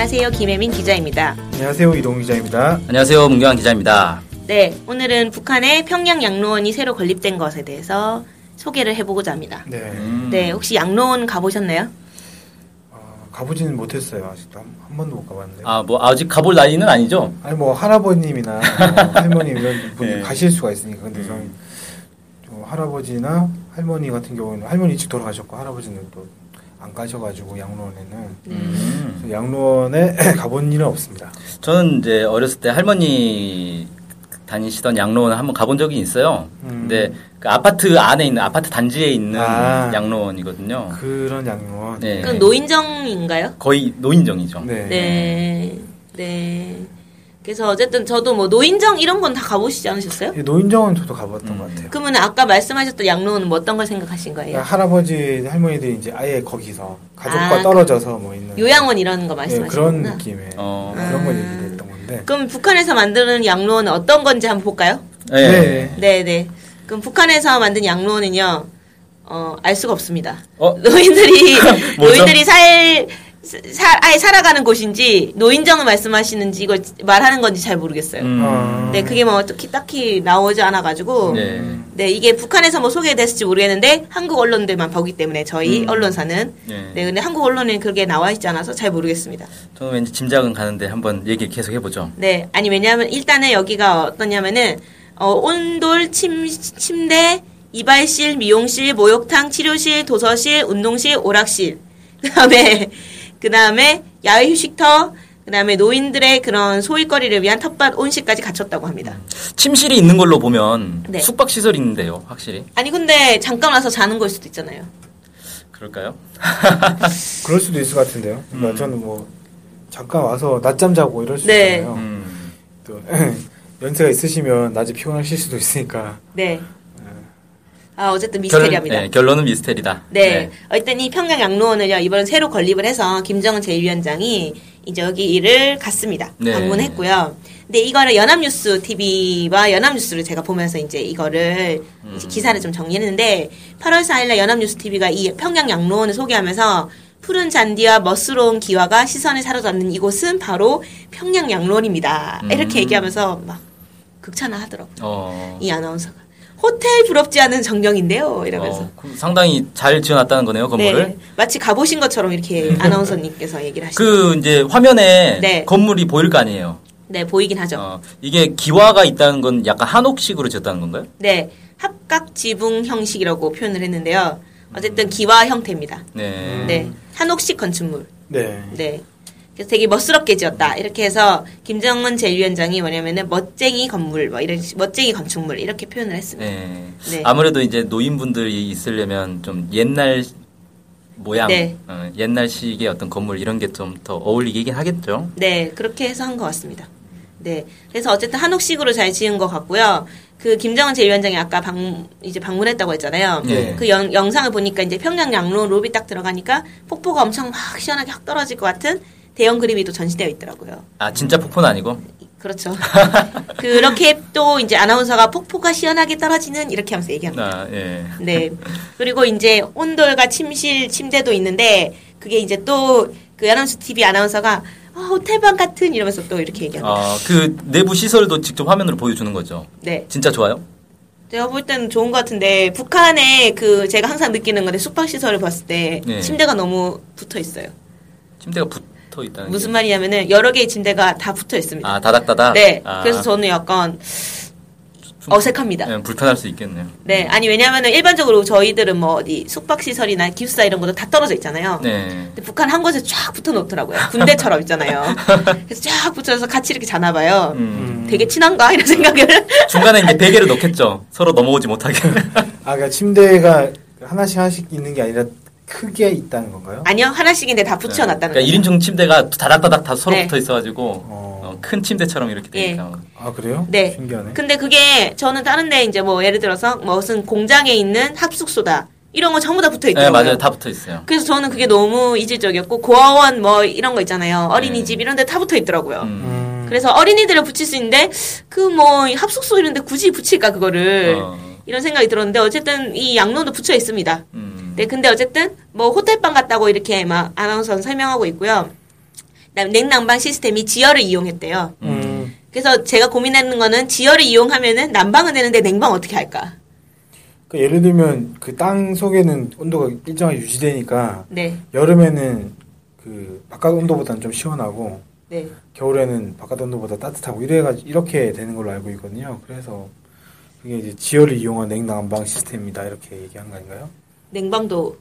안녕하세요. 김혜민 기자입니다. 안녕하세요 이동 기자입니다. 안녕하세요. 문경환 기자입니다. 네, 오늘은 북한의 평양 양로원이 새로 건립된 것에 대해서 소개를 해보고자 합니다. 네, 음. 네, 혹시 양로원 가보셨나요? 어, 가보지는 못했어요. 아직도 한, 한 번도 못 가봤는데. 요 아, 뭐, 아직 가볼 나이는 아니죠? 아니 뭐 할아버님이나 뭐 할머님 이런 분이 네. 가실 수가 있으니까 근데 음. 저는 좀 할아버지나 할머니 같은 경우는 할머니 일찍 돌아가셨고 할아버지는 또 안 가셔가지고 양로원에는 음. 양로원에 가본 일은 없습니다. 저는 이제 어렸을 때 할머니 다니시던 양로원 한번 가본 적이 있어요. 음. 근데 그 아파트 안에 있는, 아파트 단지에 있는 아. 양로원이거든요. 그런 양로원. 네. 그 노인정인가요? 거의 노인정이죠. 네. 네, 네. 그래서 어쨌든 저도 뭐 노인정 이런 건 다 가보시지 않으셨어요? 이 노인정은 저도 가봤던 음. 것 같아요. 그러면 아까 말씀하셨던 양로원은 뭐 어떤 걸 생각하신 거예요? 그러니까 할아버지 할머니들이 이제 아예 거기서 가족과 아, 떨어져서 뭐 있는 요양원 이런 거 예, 말씀하시는 그런 거구나. 느낌의 어. 그런 걸 아. 얘기했던 건데. 그럼 북한에서 만드는 양로원은 어떤 건지 한번 볼까요? 네. 네. 네, 네. 그럼 북한에서 만든 양로원은요, 어, 알 수가 없습니다. 어? 노인들이? 노인들이 살, 살, 아예 살아가는 곳인지, 노인정을 말씀하시는지, 이걸 말하는 건지 잘 모르겠어요. 음. 어. 네, 그게 뭐 딱히, 딱히 나오지 않아가지고, 네. 네. 이게 북한에서 뭐 소개됐을지 모르겠는데, 한국 언론들만 보기 때문에, 저희 음. 언론사는. 네. 네, 근데 한국 언론에는 그게 나와 있지 않아서 잘 모르겠습니다. 저는 왠지 짐작은 가는데 한번 얘기 계속 해보죠. 네, 아니 왜냐하면 일단은 여기가 어떠냐면은 어, 온돌 침 침대 이발실, 미용실, 목욕탕, 치료실, 도서실, 운동실, 오락실. 그 다음에 그 다음에 야외 휴식터, 그 다음에 노인들의 그런 소일거리를 위한 텃밭 온실까지 갖췄다고 합니다. 침실이 있는 걸로 보면 네. 숙박시설이 있는데요, 확실히. 아니 근데 잠깐 와서 자는 걸 수도 있잖아요. 그럴까요? 그럴 수도 있을 것 같은데요. 그러니까 음. 저는 뭐 잠깐 와서 낮잠 자고 이럴 수 네. 있잖아요. 음. 또 연세가 있으시면 낮에 피곤하실 수도 있으니까. 네. 아 어쨌든 결, 미스테리합니다. 네, 결론은 미스테리다. 네. 어쨌든 이 평양 양로원을요, 이번에 새로 건립을 해서 김정은 제1위원장이 이제 여기를 갔습니다. 네. 방문했고요. 근데 이거를 연합뉴스 TV와 연합뉴스를 제가 보면서 이제 이거를 이제 음. 기사를 좀 정리했는데 8월 4일날 연합뉴스 TV가 이 평양 양로원을 소개하면서 푸른 잔디와 멋스러운 기와가 시선을 사로잡는 이곳은 바로 평양 양로원입니다. 이렇게 음. 얘기하면서 막 극찬하더라고요. 어. 이 아나운서가. 호텔 부럽지 않은 정경인데요. 이러면서. 어, 상당히 잘 지어놨다는 거네요, 건물을. 네, 마치 가보신 것처럼 이렇게 아나운서님께서 얘기를 하시죠. 그 이제 화면에 네. 건물이 보일 거 아니에요. 네, 보이긴 하죠. 어, 이게 기와가 있다는 건 약간 한옥식으로 지었다는 건가요? 네, 합각 지붕 형식이라고 표현을 했는데요. 어쨌든 기와 형태입니다. 네. 네, 한옥식 건축물. 네. 네. 그래서 되게 멋스럽게 지었다. 이렇게 해서 김정은 제1위원장이 뭐냐면은 멋쟁이 건물, 뭐 이런 식- 멋쟁이 건축물 이렇게 표현을 했습니다. 네. 네. 아무래도 이제 노인분들이 있으려면 좀 옛날 모양, 네. 어, 옛날식의 어떤 건물 이런 게 좀 더 어울리긴 하겠죠. 네, 그렇게 해서 한 것 같습니다. 네. 그래서 어쨌든 한옥식으로 잘 지은 것 같고요. 그 김정은 제1위원장이 아까 방, 이제 방문했다고 했잖아요. 네. 그 영, 영상을 보니까 이제 평양 양로 로비 딱 들어가니까 폭포가 엄청 막 시원하게 확 떨어질 것 같은 대형 그림이 또 전시되어 있더라고요. 아 진짜 폭포는 아니고. 그렇죠. 그렇게 또 이제 아나운서가 폭포가 시원하게 떨어지는 이렇게 하면서 얘기합니다. 아 예. 네. 그리고 이제 온돌과 침실, 침대도 있는데 그게 이제 또 그 아나운서 TV 아나운서가 아, 호텔방 같은 이러면서 또 이렇게 얘기합니다. 어그 내부 시설도 직접 화면으로 보여주는 거죠. 네. 진짜 좋아요? 제가 볼 때는 좋은 것 같은데 북한에 그 제가 항상 느끼는 건데 숙박 시설을 봤을 때 네. 침대가 너무 붙어 있어요. 침대가 붙 어 있다는 무슨 게. 말이냐면은 여러 개의 침대가 다 붙어 있습니다. 아 다닥다닥. 네. 아, 그래서 저는 약간 좀- 어색합니다. 네, 불편할 수 있겠네요. 네. 아니 왜냐면은 일반적으로 저희들은 뭐 어디 숙박 시설이나 기숙사 이런 것도 다 떨어져 있잖아요. 네. 근데 북한 한 곳에 쫙 붙어 놓더라고요. 군대처럼 있잖아요. 그래서 쫙 붙여서 같이 이렇게 자나 봐요. 음. 되게 친한가 이런 생각을 중간에 이제 베개를 넣겠죠. 서로 넘어오지 못하게. 아, 그러니까 침대가 하나씩 하나씩 있는 게 아니라 크게 있다는 건가요? 아니요, 하나씩인데 다 붙여놨다는 그러니까 거죠. 1인용 침대가 다닥다닥 다 서로 네. 붙어 있어가지고 어. 어, 큰 침대처럼 이렇게 예. 되니까 아 그래요? 네. 신기하네. 근데 그게 저는 다른데 이제 뭐 예를 들어서 뭐 무슨 공장에 있는 합숙소다 이런 거 전부 다 붙어 네 있더라고요. 맞아요 다 붙어 있어요. 그래서 저는 그게 너무 이질적이었고 고아원 뭐 이런 거 있잖아요. 어린이집 이런 데 다 붙어 있더라고요. 음. 음. 그래서 어린이들을 붙일 수 있는데 그 뭐 합숙소 이런 데 굳이 붙일까 그거를 어, 이런 생각이 들었는데 어쨌든 이 양론도 붙여 있습니다. 음. 네, 근데 어쨌든 뭐 호텔방 같다고 이렇게 막 아나운서는 설명하고 있고요. 그다음 냉난방 시스템이 지열을 이용했대요. 음. 그래서 제가 고민하는 거는 지열을 이용하면은 난방은 되는데 냉방 어떻게 할까? 그 예를 들면 그 땅 속에는 온도가 일정하게 유지되니까 네, 여름에는 그 바깥 온도보다는 좀 시원하고 네. 겨울에는 바깥 온도보다 따뜻하고 이래가지고 이렇게 되는 걸로 알고 있거든요. 그래서 그게 이제 지열을 이용한 냉난방 시스템이다 이렇게 얘기한 거 아닌가요? 냉방도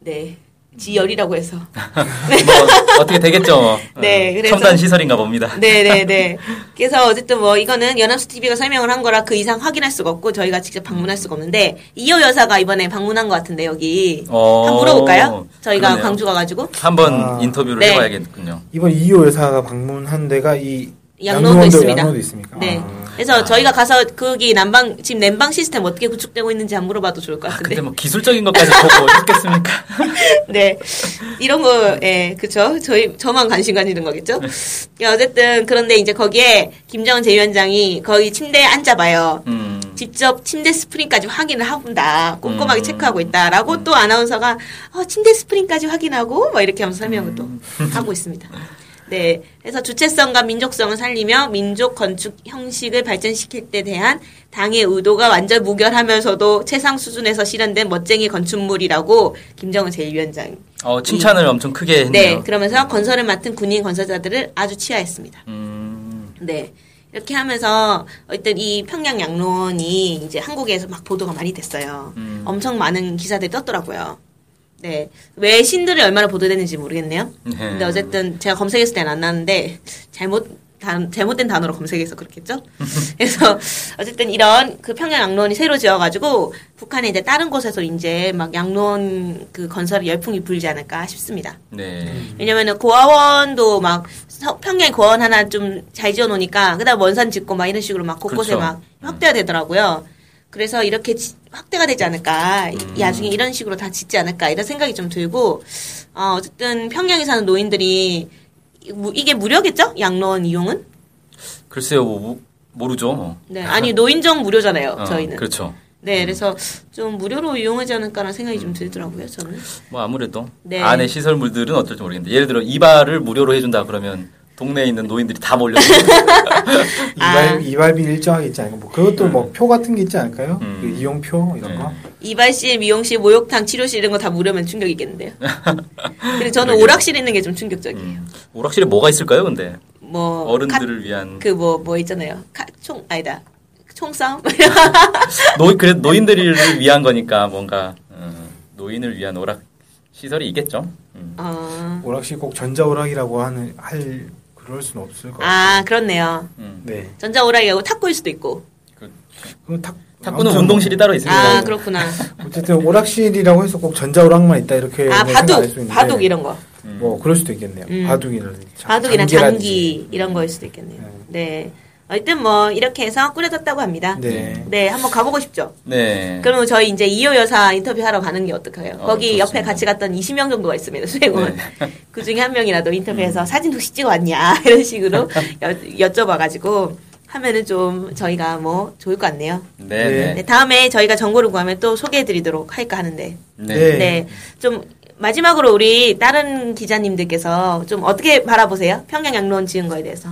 네 지열이라고 해서 뭐 어떻게 되겠죠. 뭐. 네, 어, 그래서- 첨단 시설인가 봅니다. 네 네 네. 그래서 어쨌든 뭐 이거는 연합수 TV가 설명을 한 거라 그 이상 확인할 수가 없고 저희가 직접 방문할 수가 없는데 이호 여사가 이번에 방문한 것 같은데 여기 어, 한번 물어볼까요? 저희가 그러네요. 광주 가가지고 한번 아. 인터뷰를 네. 해봐야겠군요. 이번 이호 여사가 방문한 데가 이 양로원도 있습니다. 양로도 있습니까? 네. 아. 그래서 저희가 가서 거기 난방 지금 냉방 시스템 어떻게 구축되고 있는지 안 물어봐도 좋을 것 아, 같은데. 근데 뭐 기술적인 것까지 보고 했겠습니까? 네. 이런 거, 예, 그쵸. 저희, 저만 관심 가지는 거겠죠? 야, 어쨌든, 그런데 이제 거기에 김정은 제위원장이 거기 침대에 앉아봐요. 음. 직접 침대 스프링까지 확인을 한다. 꼼꼼하게 음. 체크하고 있다라고 또 아나운서가 어, 침대 스프링까지 확인하고 막 이렇게 하면서 설명을 또 음. 하고 있습니다. 네. 그래서 주체성과 민족성을 살리며 민족 건축 형식을 발전시킬 때 대한 당의 의도가 완전 무결하면서도 최상 수준에서 실현된 멋쟁이 건축물이라고 김정은 제1위원장. 어, 칭찬을 엄청 크게 했네요. 네. 그러면서 건설을 맡은 군인 건설자들을 아주 치하했습니다. 음. 네. 이렇게 하면서 어쨌든 이 평양 양론이 이제 한국에서 막 보도가 많이 됐어요. 음. 엄청 많은 기사들이 떴더라고요. 네. 왜 신들이 얼마나 보도됐는지 모르겠네요. 네. 근데 어쨌든 제가 검색했을 때는 안 나왔는데 잘못 단, 잘못된 단어로 검색해서 그렇겠죠? 그래서 어쨌든 이런 그 평양 양론이 새로 지어가지고 북한에 이제 다른 곳에서 이제 막 양론 그 건설에 열풍이 불지 않을까 싶습니다. 네. 왜냐면은 고아원도 막 서- 평양 고아원 하나 좀 잘 지어놓으니까 그다음 원산 짓고 막 이런 식으로 막 곳곳에 그렇죠. 막 확대가 되더라고요. 그래서 이렇게 지- 확대가 되지 않을까 이- 음. 나중에 이런 식으로 다 짓지 않을까 이런 생각이 좀 들고 어, 어쨌든 평양에 사는 노인들이 이게 무료겠죠? 양로원 이용은? 글쎄요, 뭐, 모르죠. 뭐. 네 아니 노인정 무료잖아요 어, 저희는. 그렇죠. 네 그래서 좀 무료로 이용하지 않을까라는 생각이 좀 들더라고요 저는. 뭐 아무래도 네. 안에 시설물들은 어떨지 모르겠는데 예를 들어 이발을 무료로 해준다 그러면 동네에 있는 노인들이 다 몰려. 아. 이발 이발비 일정하게 있지 않을까? 뭐 그것도 뭐표 같은 게 있지 않을까요? 음. 그 이용표 이런 네. 거. 이발실, 미용실, 목욕탕, 치료실 이런 거 다 무료면 충격이겠는데요. 근데 저는. 오락실 있는 게 좀 충격적이에요. 음. 오락실에 뭐가 있을까요, 근데 뭐 어른들을 위한 그뭐뭐 있잖아요. 카, 총 아니다. 총싸움? 노 그래 노인들을 위한 거니까 뭔가 어, 노인을 위한 오락 시설이 있겠죠. 음. 어. 오락실 꼭 전자오락이라고 하는 할 그럴 수는 없을 것 같아요. 아 그렇네요. 음. 네. 전자 오락이하고 탁구일 수도 있고. 그럼 탁 탁구는 운동실이 따로 있습니다. 아 그렇구나. 어쨌든 오락실이라고 해서 꼭 전자오락만 있다 이렇게 아 바둑, 바둑 이런 거. 음. 뭐 그럴 수도 있겠네요. 음. 바둑이나 장기라든지. 장기 이런 거일 수도 있겠네요. 네. 어쨌든 뭐 이렇게 해서 꾸려졌다고 합니다. 네. 네, 한번 가보고 싶죠. 네. 그러면 저희 이제 이호 여사 인터뷰하러 가는 게 어떨까요? 어, 거기 좋습니다. 옆에 같이 갔던 20명 정도가 있습니다, 수행원. 네. 그 중에 한 명이라도 인터뷰해서 사진 혹시 찍어왔냐? 이런 식으로 여, 쭤봐가지고 하면은 좀 저희가 뭐 좋을 것 같네요. 네. 네, 네. 다음에 저희가 정보를 구하면 또 소개해드리도록 할까 하는데. 네. 네. 네. 좀 마지막으로 우리 다른 기자님들께서 좀 어떻게 바라보세요? 평양 양로원 지은 거에 대해서.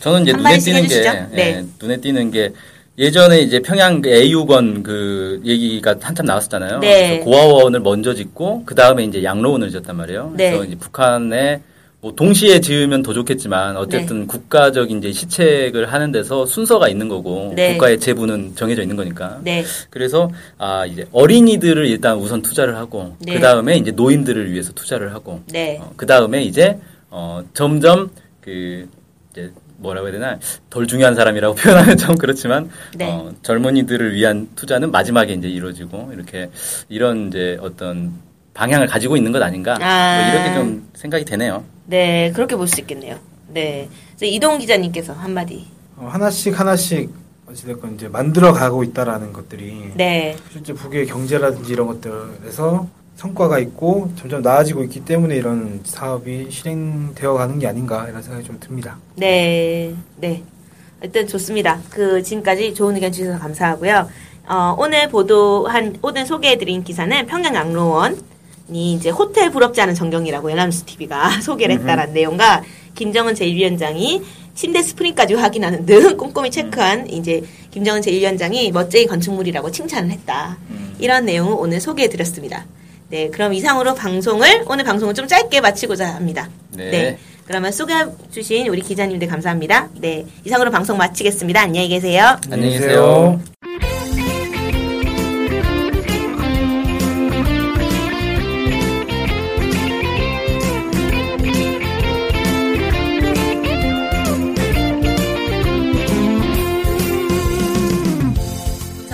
저는 이제 한 눈에 띄는 게 해주시죠. 네. 예, 눈에 띄는 게 예전에 이제 평양 그 AU건 그 얘기가 한참 나왔었잖아요. 네. 고아원을 먼저 짓고 그 다음에 이제 양로원을 지었단 말이에요. 네. 그래서 이제 북한에 뭐 동시에 지으면 더 좋겠지만 어쨌든 네. 국가적 이제 시책을 하는 데서 순서가 있는 거고 네. 국가의 재부는 정해져 있는 거니까. 네. 그래서 아 이제 어린이들을 일단 우선 투자를 하고 네. 그 다음에 이제 노인들을 위해서 투자를 하고 네. 그 다음에 이제 어 점점 그 이제 뭐라고 해야 되나 덜 중요한 사람이라고 표현하면 좀 그렇지만 네. 어, 젊은이들을 위한 투자는 마지막에 이제 이루어지고 이렇게 이런 이제 어떤 방향을 가지고 있는 것 아닌가 아. 뭐 이렇게 좀 생각이 되네요. 네, 그렇게 볼 수 있겠네요. 네. 이동 기자님께서 한마디. 어, 하나씩 하나씩 어찌됐건 이제 만들어 가고 있다라는 것들이 네. 실제 북의 경제라든지 이런 것들에서 성과가 있고 점점 나아지고 있기 때문에 이런 사업이 실행되어 가는 게 아닌가 이런 생각이 좀 듭니다. 네. 네. 일단 좋습니다. 그, 지금까지 좋은 의견 주셔서 감사하고요. 어, 오늘 보도한, 오늘 소개해드린 기사는 평양 양로원 이 이제 호텔 부럽지 않은 전경이라고 연합뉴스 TV가 소개를 했다라는 내용과 김정은 제1위원장이 침대 스프링까지 확인하는 등 꼼꼼히 체크한 이제 김정은 제1위원장이 멋쟁이 건축물이라고 칭찬을 했다. 이런 내용을 오늘 소개해 드렸습니다. 네, 그럼 이상으로 방송을, 오늘 방송을 좀 짧게 마치고자 합니다. 네. 그러면 소개해 주신 우리 기자님들 감사합니다. 네, 이상으로 방송 마치겠습니다. 안녕히 계세요. 안녕히 계세요.